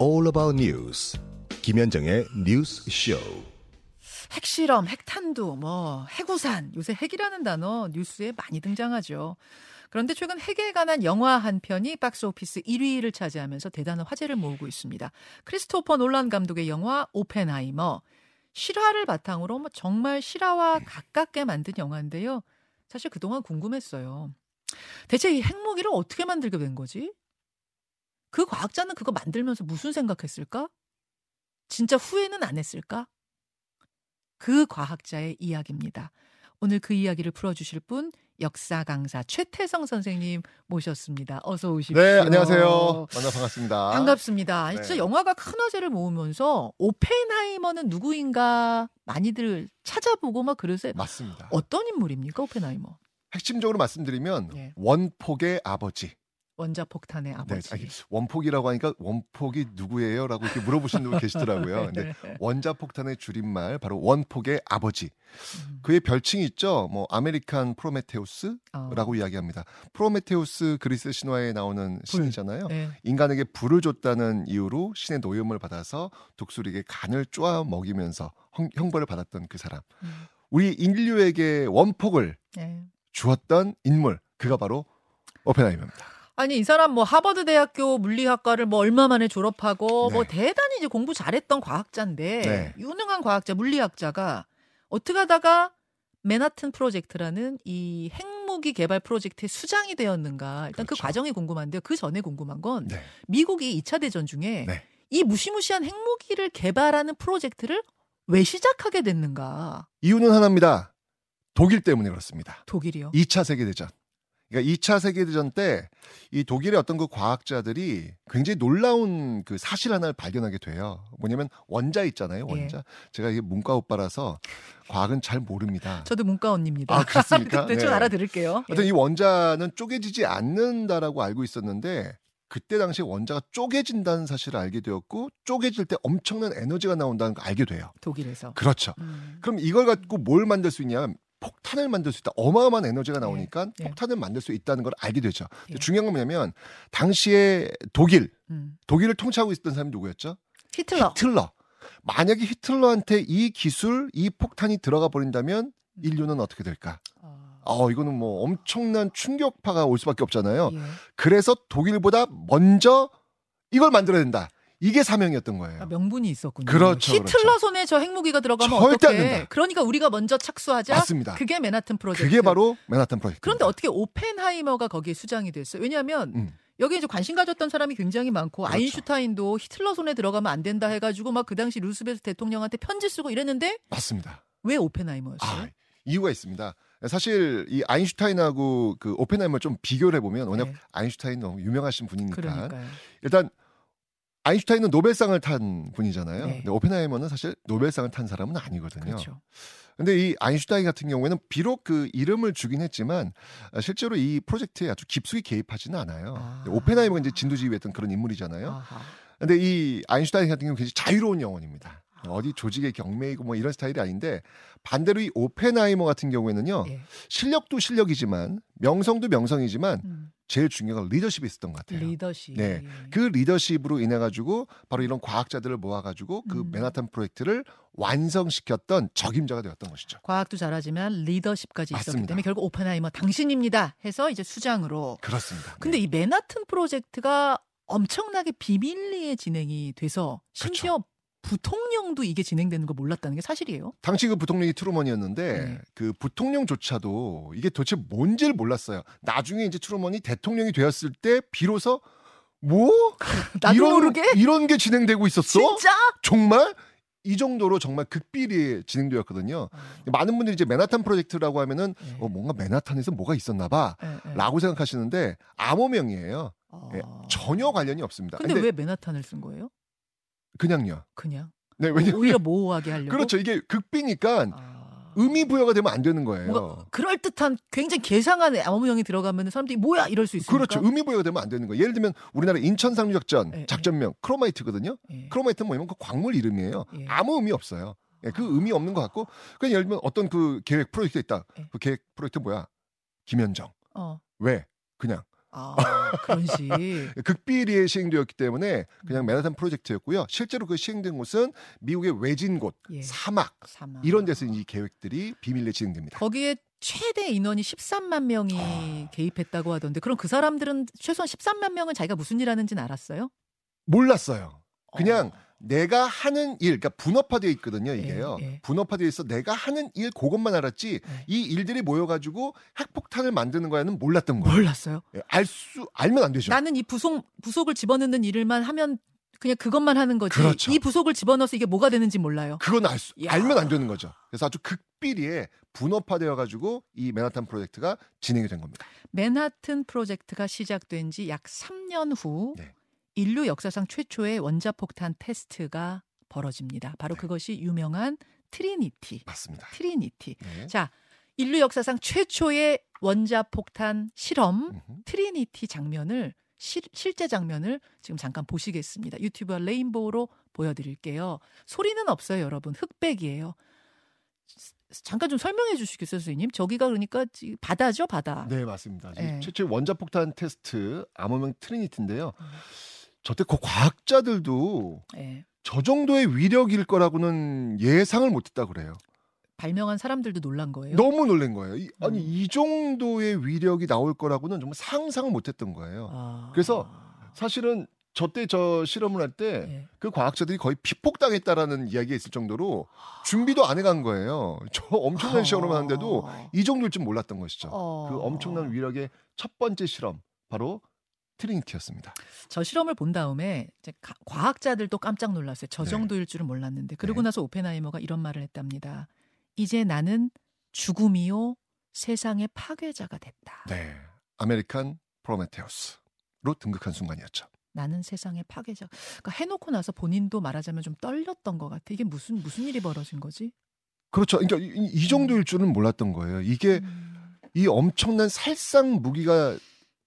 All About News. 김현정의 뉴스 쇼. 핵실험, 핵탄두, 뭐 해구산 요새 핵이라는 단어 뉴스에 많이 등장하죠. 그런데 최근 핵에 관한 영화 한 편이 박스오피스 1위를 차지하면서 대단한 화제를 모으고 있습니다. 크리스토퍼 놀란 감독의 영화 오펜하이머. 실화를 바탕으로 뭐 정말 실화와 가깝게 만든 영화인데요. 사실 그동안 궁금했어요. 대체 이 핵무기를 어떻게 만들게 된 거지? 그 과학자는 그거 만들면서 무슨 생각했을까? 진짜 후회는 안 했을까? 그 과학자의 이야기입니다. 오늘 그 이야기를 풀어주실 분 역사 강사 최태성 선생님 모셨습니다. 어서 오십시오. 네, 안녕하세요. 만나 반갑습니다. 반갑습니다. 아니, 진짜 네. 영화가 큰 화제를 모으면서 오펜하이머는 누구인가 많이들 찾아보고 막 그러세요. 맞습니다. 어떤 인물입니까, 오펜하이머? 핵심적으로 말씀드리면 예. 원폭의 아버지. 원자 폭탄의 아버지. 네, 아니, 원폭이라고 하니까 원폭이 누구예요?라고 이렇게 물어보시는 분 계시더라고요. 근데 원자 폭탄의 줄임말 바로 원폭의 아버지. 음, 그의 별칭이 있죠. 뭐 American 프로메테우스라고 어, 이야기합니다. 프로메테우스 그리스 신화에 나오는 신이잖아요. 네. 인간에게 불을 줬다는 이유로 신의 노염을 받아서 독수리에게 간을 쪼아 먹이면서 형- 형벌을 받았던 그 사람. 음, 우리 인류에게 원폭을 네. 주었던 인물 그가 바로 오펜하이머입니다. 아니 이 사람 뭐 하버드 대학교 물리학과를 뭐 얼마 만에 졸업하고 네. 뭐 대단히 이제 공부 잘했던 과학자인데 네. 유능한 과학자 물리학자가 어떻게 하다가 맨하튼 프로젝트라는 이 핵무기 개발 프로젝트의 수장이 되었는가 일단 그 그렇죠. 과정이 궁금한데요. 그 전에 궁금한 건 네. 미국이 2차 대전 중에 네. 이 무시무시한 핵무기를 개발하는 프로젝트를 왜 시작하게 됐는가? 이유는 하나입니다. 독일 때문에 그렇습니다. 독일이요. 2차 세계대전. 그러니까 2차 세계대전 때 이 독일의 어떤 그 과학자들이 굉장히 놀라운 그 사실 하나를 발견하게 돼요. 뭐냐면 원자 있잖아요, 예. 원자. 제가 이게 문과 오빠라서 과학은 잘 모릅니다. 저도 문과 언니입니다. 아, 그렇습니까? 대충 네. 알아들을게요. 하여튼 이 원자는 쪼개지지 않는다라고 알고 있었는데 그때 당시에 원자가 쪼개진다는 사실을 알게 되었고 쪼개질 때 엄청난 에너지가 나온다는 걸 알게 돼요. 독일에서. 그렇죠. 음. 그럼 이걸 갖고 뭘 만들 수 있냐? 폭탄을 만들 수 있다. 어마어마한 에너지가 나오니까 예. 폭탄을 만들 수 있다는 걸 알게 되죠. 예. 중요한 건 뭐냐면 당시에 독일, 음. 독일을 통치하고 있었던 사람이 누구였죠? 히틀러. 히틀러. 만약에 히틀러한테 이 기술, 이 폭탄이 들어가 버린다면 인류는 어떻게 될까? 아, 어, 이거는 뭐 엄청난 충격파가 올 수밖에 없잖아요. 예. 그래서 독일보다 먼저 이걸 만들어야 된다. 이게 사명이었던 거예요. 아, 명분이 있었군요. 그렇죠, 히틀러 그렇죠. 손에 저 핵무기가 들어가면 절대 안 어떻게? 된다. 그러니까 우리가 먼저 착수하자. 맞습니다. 그게 맨하튼 프로젝트. 그게 바로 맨하탄 프로젝트. 그런데 어떻게 오펜하이머가 거기에 수장이 됐어요? 왜냐하면 음. 여기 이제 관심 가졌던 사람이 굉장히 많고 그렇죠. 아인슈타인도 히틀러 손에 들어가면 안 된다 해가지고 막 그 당시 루스벨트 대통령한테 편지 쓰고 이랬는데 맞습니다. 왜 오펜하이머였어요? 아, 이유가 있습니다. 사실 이 아인슈타인하고 그 오펜하이머를 좀 비교를 해보면 워낙 네. 아인슈타인 너무 유명하신 분이니까 그러니까요. 일단 아인슈타인은 노벨상을 탄 분이잖아요. 네. 근데 오펜하이머는 사실 노벨상을 탄 사람은 아니거든요. 그렇죠. 근데 이 아인슈타인 같은 경우에는 비록 그 이름을 주긴 했지만 아, 실제로 이 프로젝트에 아주 깊숙이 개입하지는 않아요. 아. 오펜하이머가 이제 진두지휘했던 그런 인물이잖아요. 아하. 근데 이 아인슈타인 같은 경우는 굉장히 자유로운 영혼입니다. 어디 조직의 경매이고 뭐 이런 스타일이 아닌데 반대로 이 오펜하이머 같은 경우에는요 예. 실력도 실력이지만 명성도 명성이지만 음, 제일 중요한 건 리더십이 있었던 것 같아요. 리더십. 네. 그 리더십으로 인해 가지고 바로 이런 과학자들을 모아 가지고 그 음. 맨하탄 프로젝트를 완성시켰던 적임자가 되었던 것이죠. 과학도 잘하지만 리더십까지 있었기 맞습니다. 때문에 결국 오펜하이머 당신입니다 해서 이제 수장으로. 그렇습니다. 근데 네. 이 맨하튼 프로젝트가 엄청나게 비밀리에 진행이 돼서 심지어 그렇죠. 부통령도 이게 진행되는 걸 몰랐다는 게 사실이에요. 당시 그 부통령이 트루먼이었는데 네. 그 부통령조차도 이게 도대체 뭔지를 몰랐어요. 나중에 이제 트루먼이 대통령이 되었을 때 비로소 뭐 나도 이런 모르게 이런 게 진행되고 있었어? 진짜 정말 이 정도로 정말 극비리에 진행되었거든요. 많은 분들이 이제 맨하탄 프로젝트라고 하면은 네. 어, 뭔가 맨하탄에서 뭐가 있었나 봐. 예, 예. 라고 생각하시는데 암호명이에요. 아. 예, 전혀 관련이 없습니다. 근데, 왜 맨하탄을 쓴 거예요? 그냥요. 그냥 네, 왜냐면 오히려 모호하게 하려고. 그렇죠. 이게 극비니까 아. 의미 부여가 되면 안 되는 거예요. 그럴 듯한 굉장히 괴상한 암호명이 들어가면 사람들이 뭐야 이럴 수 있으니까. 그렇죠. 의미 부여가 되면 안 되는 거예요. 예를 들면 우리나라 인천 상륙작전 예, 예. 작전명 크로마이트거든요. 예. 크로마이트는 뭐냐면 그 광물 이름이에요. 예. 아무 의미 없어요. 예, 그 의미 없는 것 같고 그냥 예를 들면 어떤 그 계획 프로젝트 있다. 예. 그 계획 프로젝트 뭐야? 김현정. 어. 왜? 그냥 아, 그런 식. 극비리에 시행되었기 때문에 그냥 맨하탄 프로젝트였고요. 실제로 그 시행된 곳은 미국의 외진 곳, 예. 사막 사막. 이런 데서 이 계획들이 비밀리에 진행됩니다. 거기에 최대 인원이 13만 명이 아. 개입했다고 하던데 그럼 그 사람들은 최소한 13만 명은 자기가 무슨 일 하는지는 알았어요? 몰랐어요. 그냥 어. 내가 하는 일, 그러니까 분업화되어 있거든요, 이게요. 예, 예. 분업화되어 있어 내가 하는 일 그것만 알았지 네. 이 일들이 모여가지고 핵폭탄을 만드는 거야는 몰랐던 거예요. 몰랐어요. 예, 알수 알면 안 되죠. 나는 이 부속 부속을 집어넣는 일만 하면 그냥 그것만 하는 거지. 그렇죠. 이 부속을 집어넣어서 이게 뭐가 되는지 몰라요. 그건 알 수, 야. 알면 안 되는 거죠. 그래서 아주 극비리에 분업화되어 가지고 이 맨하탄 프로젝트가 진행이 된 겁니다. 맨하튼 프로젝트가 시작된 지 약 3년 후 네. 인류 역사상 최초의 원자폭탄 테스트가 벌어집니다. 바로 네. 그것이 유명한 트리니티. 맞습니다. 트리니티. 네. 자, 인류 역사상 최초의 원자폭탄 실험 음흠. 트리니티 장면을 실, 실제 장면을 지금 잠깐 보시겠습니다. 유튜브와 레인보우로 보여드릴게요. 소리는 없어요, 여러분. 흑백이에요. 잠깐 좀 설명해 주시겠어요, 선생님? 저기가 그러니까 지- 바다죠, 바다. 네, 맞습니다. 네. 최초의 원자폭탄 테스트 암호명 트리니티인데요. 음. 저때 그 과학자들도 예. 저 정도의 위력일 거라고는 예상을 못했다 그래요. 발명한 사람들도 놀란 거예요. 너무 놀란 거예요. 이, 아니 음. 이 정도의 위력이 나올 거라고는 정말 상상을 못했던 거예요. 아. 그래서 사실은 저때 저 실험을 할 때그 예. 과학자들이 거의 피폭당했다라는 이야기가 있을 정도로 준비도 안 해간 거예요. 저 엄청난 시험을 하는데도 이 정도일 줄 몰랐던 것이죠. 어. 그 엄청난 위력의 첫 번째 실험 바로 트리니티였습니다. 저 실험을 본 다음에 이제 가- 과학자들도 깜짝 놀랐어요. 저 네. 정도일 줄은 몰랐는데. 그러고 네. 나서 오펜하이머가 이런 말을 했답니다. 이제 나는 죽음이요 세상의 파괴자가 됐다. 네, 아메리칸 프로메테우스로 등극한 순간이었죠. 나는 세상의 파괴자. 그러니까 해놓고 나서 본인도 말하자면 좀 떨렸던 것 같아. 이게 무슨 무슨 일이 벌어진 거지? 그렇죠. 그러니까 이, 이 정도일 줄은 몰랐던 거예요. 이게 음, 이 엄청난 살상 무기가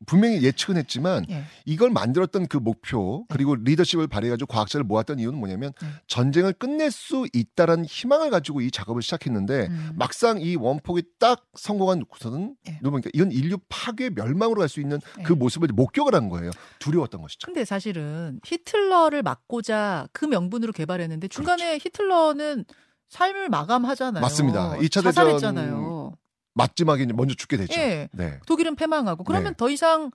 분명히 예측은 했지만 예. 이걸 만들었던 그 목표 그리고 리더십을 발휘해가지고 과학자를 모았던 이유는 뭐냐면 네. 전쟁을 끝낼 수 있다라는 희망을 가지고 이 작업을 시작했는데 음. 막상 이 원폭이 딱 성공한 곳은 예. 보니까 이건 인류 파괴 멸망으로 갈 수 있는 그 예. 모습을 목격을 한 거예요. 두려웠던 것이죠. 근데 사실은 히틀러를 막고자 그 명분으로 개발했는데 중간에 히틀러는 삶을 마감하잖아요. 맞습니다. 이차 대전 이제 먼저 죽게 되죠. 예. 네. 독일은 패망하고 그러면 네. 더 이상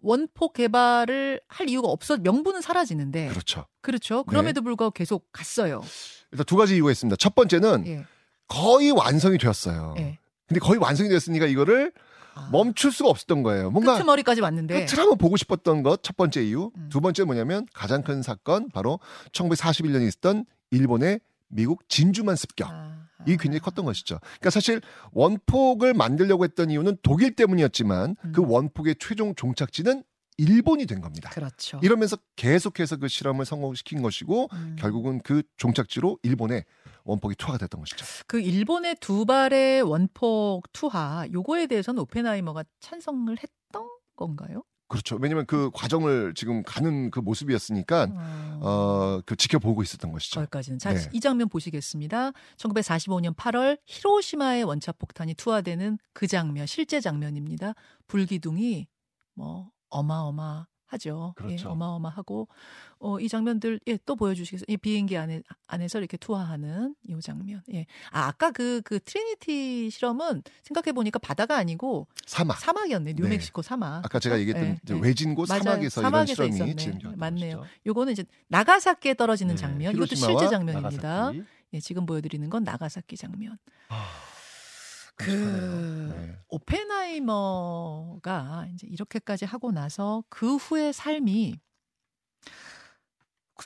원폭 개발을 할 이유가 없어 명분은 사라지는데 그렇죠. 그렇죠. 그럼에도 불구하고 계속 갔어요. 일단 두 가지 이유가 있습니다. 첫 번째는 예. 거의 완성이 되었어요. 예. 근데 거의 완성이 되었으니까 이거를 아, 멈출 수가 없었던 거예요. 뭔가 끄트머리까지 왔는데 끝을 한번 보고 싶었던 것 첫 번째 이유. 음. 두 번째 뭐냐면 가장 큰 사건 바로 1941년에 있었던 일본의 미국 진주만 습격. 아, 이게 굉장히 컸던 것이죠. 그러니까 사실 원폭을 만들려고 했던 이유는 독일 때문이었지만 음. 그 원폭의 최종 종착지는 일본이 된 겁니다. 그렇죠. 이러면서 계속해서 그 실험을 성공시킨 것이고 음. 결국은 그 종착지로 일본의 원폭이 투하가 됐던 것이죠. 그 일본의 두 발의 원폭 투하 요거에 대해서는 오펜하이머가 찬성을 했던 건가요? 그렇죠. 왜냐면 그 과정을 지금 가는 그 모습이었으니까 어, 어, 그 지켜보고 있었던 것이죠. 거기까지는. 자, 네. 이 장면 보시겠습니다. 1945년 8월 히로시마의 원자폭탄이 투하되는 그 장면, 실제 장면입니다. 불기둥이 뭐 어마어마 하죠. 예, 그렇죠. 어마어마하고 어, 이 장면들 예, 또 보여주시겠어요? 이 비행기 안에 안에서 이렇게 투하하는 이 장면. 예. 아, 아까 그그 트리니티 실험은 생각해 보니까 바다가 아니고 사막. 사막이었네. 네. 뉴멕시코 사막. 아까 제가 얘기했던 예, 이제 예. 외진 곳 맞아요. 사막에서, 사막에서 이런 실험이 있었네. 맞네요. 요거는 이제 나가사키에 떨어지는 네, 장면. 이것도 실제 장면입니다. 나가사키. 예, 지금 보여드리는 건 나가사키 장면. 아, 그. 네. 오펜하이머가 이제 이렇게까지 하고 나서 그 후의 삶이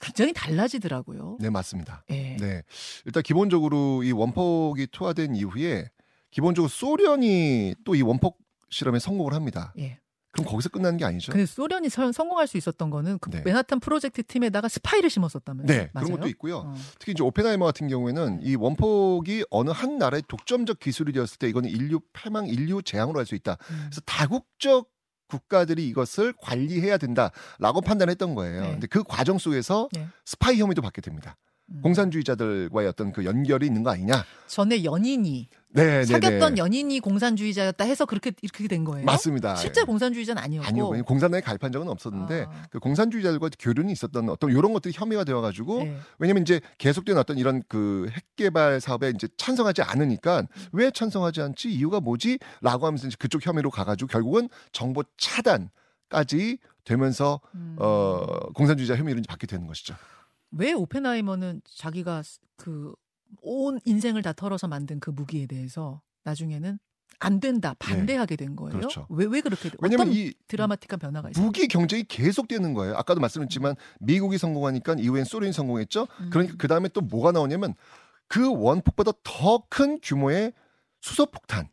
굉장히 달라지더라고요. 네, 맞습니다. 예. 네. 일단 기본적으로 이 원폭이 투하된 이후에 기본적으로 소련이 또 이 원폭 실험에 성공을 합니다. 예. 그럼 거기서 끝나는 게 아니죠? 그 소련이 선- 성공할 수 있었던 거는 그 네. 맨하탄 프로젝트 팀에다가 스파이를 심었었다면서요. 네, 맞아요? 그런 것도 있고요. 어. 특히 이제 오펜하이머 같은 경우에는 이 원폭이 어느 한 나라의 독점적 기술이 되었을 때 이거는 인류 패망, 인류 재앙으로 할 수 있다. 음. 그래서 다국적 국가들이 이것을 관리해야 된다라고 판단했던 거예요. 네. 근데 그 과정 속에서 네. 스파이 혐의도 받게 됩니다. 음. 공산주의자들과의 어떤 그 연결이 있는 거 아니냐? 전에 연인이 네, 네, 사귀었던 네. 연인이 공산주의자였다 해서 그렇게 이렇게 된 거예요. 맞습니다. 실제 공산주의자는 아니었고. 아니요, 공산당에 가입한 적은 없었는데 아. 그 공산주의자들과 교류는 있었던 어떤 이런 것들이 혐의가 되어가지고 네. 왜냐면 이제 계속된 어떤 이런 그 핵개발 사업에 이제 찬성하지 않으니까 왜 찬성하지 않지 이유가 뭐지?라고 하면서 이제 그쪽 혐의로 가가지고 결국은 정보 차단까지 되면서 음. 어 공산주의자 혐의로 이제 받게 되는 것이죠. 왜 오펜하이머는 자기가 그 온 인생을 다 털어서 만든 그 무기에 대해서 나중에는 안 된다 반대하게 된 거예요. 네. 그렇죠. 왜 왜 그렇게 돼? 왜냐면 이 드라마틱한 변화가 있어요. 무기 경쟁이 계속되는 거예요. 아까도 말씀드렸지만 미국이 성공하니까 이후엔 소련이 성공했죠. 음. 그러니까 그 다음에 또 뭐가 나오냐면 그 원폭보다 더 큰 규모의 수소 폭탄 아,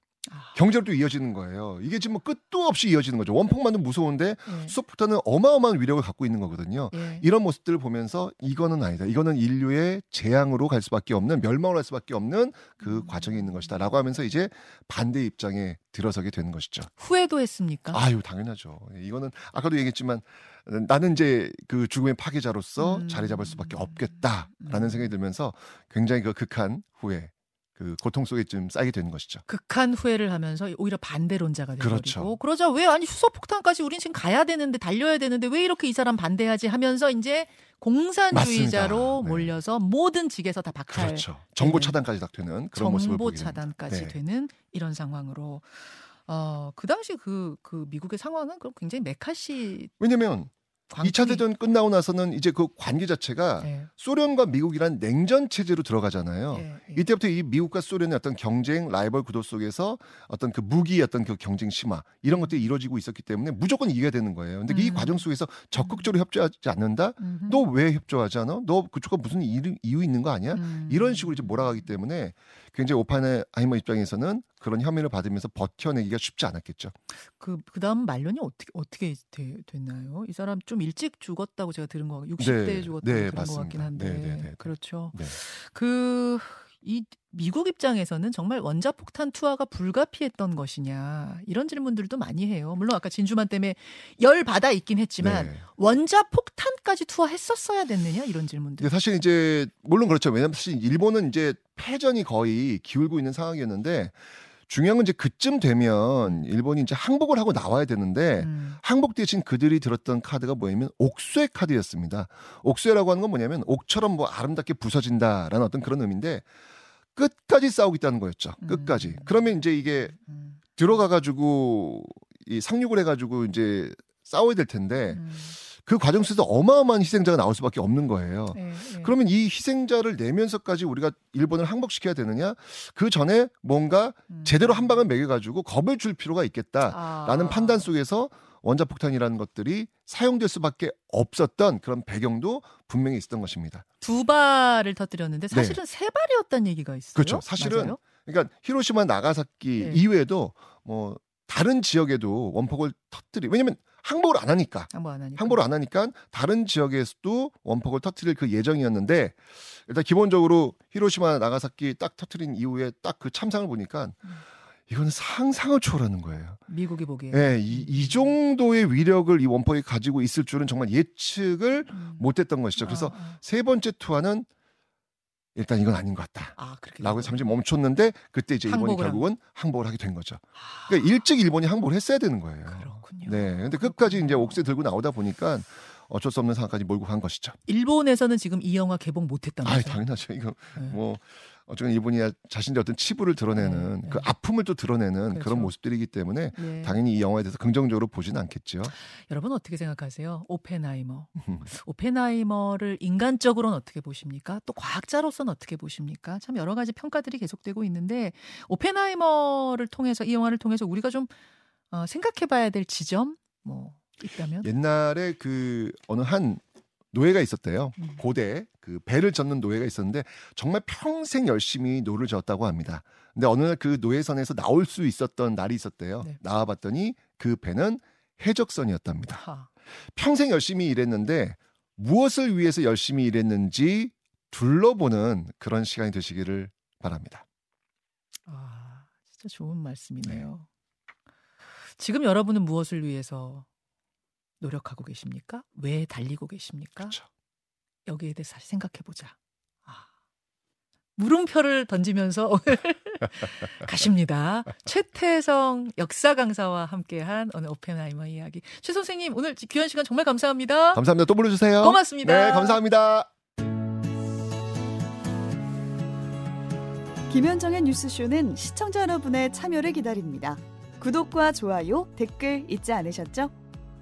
경제로 또 이어지는 거예요. 이게 지금 뭐 끝도 없이 이어지는 거죠. 원폭만도 무서운데 예, 수소 폭탄은 어마어마한 위력을 갖고 있는 거거든요. 예. 이런 모습들을 보면서 이거는 아니다. 이거는 인류의 재앙으로 갈 수밖에 없는 멸망을 할 수밖에 없는 그 음. 과정이 있는 것이다라고 하면서 이제 반대 입장에 들어서게 되는 것이죠. 후회도 했습니까? 아유 당연하죠. 이거는 아까도 얘기했지만 나는 이제 그 죽음의 파괴자로서 음. 자리 잡을 수밖에 없겠다라는 음. 생각이 들면서 굉장히 그 극한 후회, 그 고통 속에 좀 쌓이게 되는 것이죠. 극한 후회를 하면서 오히려 반대론자가 되버리고 그렇죠. 그러자 왜 아니 수소폭탄까지 우린 지금 가야 되는데 달려야 되는데 왜 이렇게 이 사람 반대하지 하면서 이제 공산주의자로. 네. 몰려서 모든 직에서 다 박탈 그렇죠. 정보 네. 차단까지 딱 되는 그런 모습을 정보 보게 됩니다. 차단까지 네. 되는 이런 상황으로 어, 그 당시 그, 그 미국의 상황은 그럼 굉장히 메카시 왜냐면 광풍이 2차 대전 끝나고 나서는 이제 그 관계 자체가 예, 소련과 미국이란 냉전 체제로 들어가잖아요. 예, 예. 이때부터 이 미국과 소련의 어떤 경쟁 라이벌 구도 속에서 어떤 그 무기 어떤 그 경쟁 심화 이런 것들이 이루어지고 있었기 때문에 무조건 이겨야 되는 거예요. 근데 이 음. 과정 속에서 적극적으로 협조하지 않는다? 음흠. 너왜 협조하지 않아? 너 그쪽과 무슨 이유, 이유 있는 거 아니야? 음. 이런 식으로 이제 몰아가기 때문에 굉장히 오파네하이머 입장에서는 그런 혐의를 받으면서 버텨내기가 쉽지 않았겠죠. 그 그다음 말년이 어떻게 어떻게 되, 됐나요? 이 사람 좀 일찍 죽었다고 제가 들은 거 60대에 네, 죽었다고 네, 들은 것 같긴 맞습니다. 한데 네, 네, 네. 그렇죠. 네. 그 이 미국 입장에서는 정말 원자폭탄 투하가 불가피했던 것이냐 이런 질문들도 많이 해요. 물론 아까 진주만 때문에 열 받아 있긴 했지만 네. 원자폭탄까지 투하했었어야 됐느냐 이런 질문들. 근데 사실 이제 물론 그렇죠. 왜냐하면 사실 일본은 이제 패전이 거의 기울고 있는 상황이었는데 중요한 건 이제 그쯤 되면 일본이 이제 항복을 하고 나와야 되는데 음, 항복 대신 그들이 들었던 카드가 뭐냐면 옥쇠 카드였습니다. 옥쇠라고 하는 건 뭐냐면 옥처럼 뭐 아름답게 부서진다라는 어떤 그런 의미인데 끝까지 싸우겠다는 거였죠. 끝까지. 음. 그러면 이제 이게 음, 들어가 가지고 이 상륙을 해 가지고 이제 싸워야 될 텐데 음. 그 과정 속에서 어마어마한 희생자가 나올 수밖에 없는 거예요. 예, 예. 그러면 이 희생자를 내면서까지 우리가 일본을 항복시켜야 되느냐? 그 전에 뭔가 음. 제대로 한 방을 매겨가지고 겁을 줄 필요가 있겠다라는 아. 판단 속에서 원자폭탄이라는 것들이 사용될 수밖에 없었던 그런 배경도 분명히 있었던 것입니다. 두 발을 터뜨렸는데 사실은 세 발이었다는 얘기가 있어요. 네. 그렇죠. 사실은 맞아요? 그러니까 히로시마 나가사키 네. 이외에도 뭐 다른 지역에도 원폭을 터뜨리 왜냐면 항복을 안 하니까 항복 안 하니까. 항복을 안 하니까 다른 지역에서도 원폭을 터뜨릴 그 예정이었는데 일단 기본적으로 히로시마 나가사키 딱 터뜨린 이후에 딱 그 참상을 보니까 음. 이거는 상상을 초월하는 거예요. 미국이 보기에. 예, 이, 이 정도의 위력을 이 원폭이 가지고 있을 줄은 정말 예측을 음. 못했던 것이죠. 그래서 아, 아. 세 번째 투하는 일단 이건 아닌 것 같다. 아, 그렇게 라고. 해서 잠시 멈췄는데 그때 이제 일본이 결국은 항복을 하게 된 거죠. 아, 그러니까 일찍 일본이 항복을 했어야 되는 거예요. 그렇군요. 네. 근데 끝까지 이제. 옥새 들고 나오다 보니까 어쩔 수 없는 상황까지 몰고 간 것이죠. 일본에서는 지금 이 영화 개봉 못 했다면서요? 아, 당연하죠. 이거 네. 뭐 어쨌든 일본이 자신의 어떤 치부를 드러내는 네, 그 네. 아픔을 또 드러내는 그렇죠. 그런 모습들이기 때문에 예. 당연히 이 영화에 대해서 긍정적으로 보지는 않겠죠. 여러분 어떻게 생각하세요? 오펜하이머. 오펜하이머를 인간적으로는 어떻게 보십니까? 또 과학자로서는 어떻게 보십니까? 참 여러 가지 평가들이 계속되고 있는데 오펜하이머를 통해서 이 영화를 통해서 우리가 좀 어, 생각해봐야 될 지점 뭐 있다면? 옛날에 그 어느 한 노예가 있었대요. 음. 고대 그 배를 젓는 노예가 있었는데 정말 평생 열심히 노를 저었다고 합니다. 근데 어느 날 그 노예선에서 나올 수 있었던 날이 있었대요. 네. 나와봤더니 그 배는 해적선이었답니다. 하. 평생 열심히 일했는데 무엇을 위해서 열심히 일했는지 둘러보는 그런 시간이 되시기를 바랍니다. 아, 진짜 좋은 말씀이네요. 지금 여러분은 무엇을 위해서 노력하고 계십니까? 왜 달리고 계십니까? 그렇죠. 여기에 대해서 다시 생각해 보자. 물음표를 던지면서 오늘 가십니다. 최태성 역사 강사와 함께한 오늘 오펜하이머 이야기. 최 선생님 오늘 귀한 시간 정말 감사합니다. 감사합니다. 또 불러주세요. 고맙습니다. 네, 감사합니다. 김현정의 뉴스쇼는 시청자 여러분의 참여를 기다립니다. 구독과 좋아요, 댓글 잊지 않으셨죠?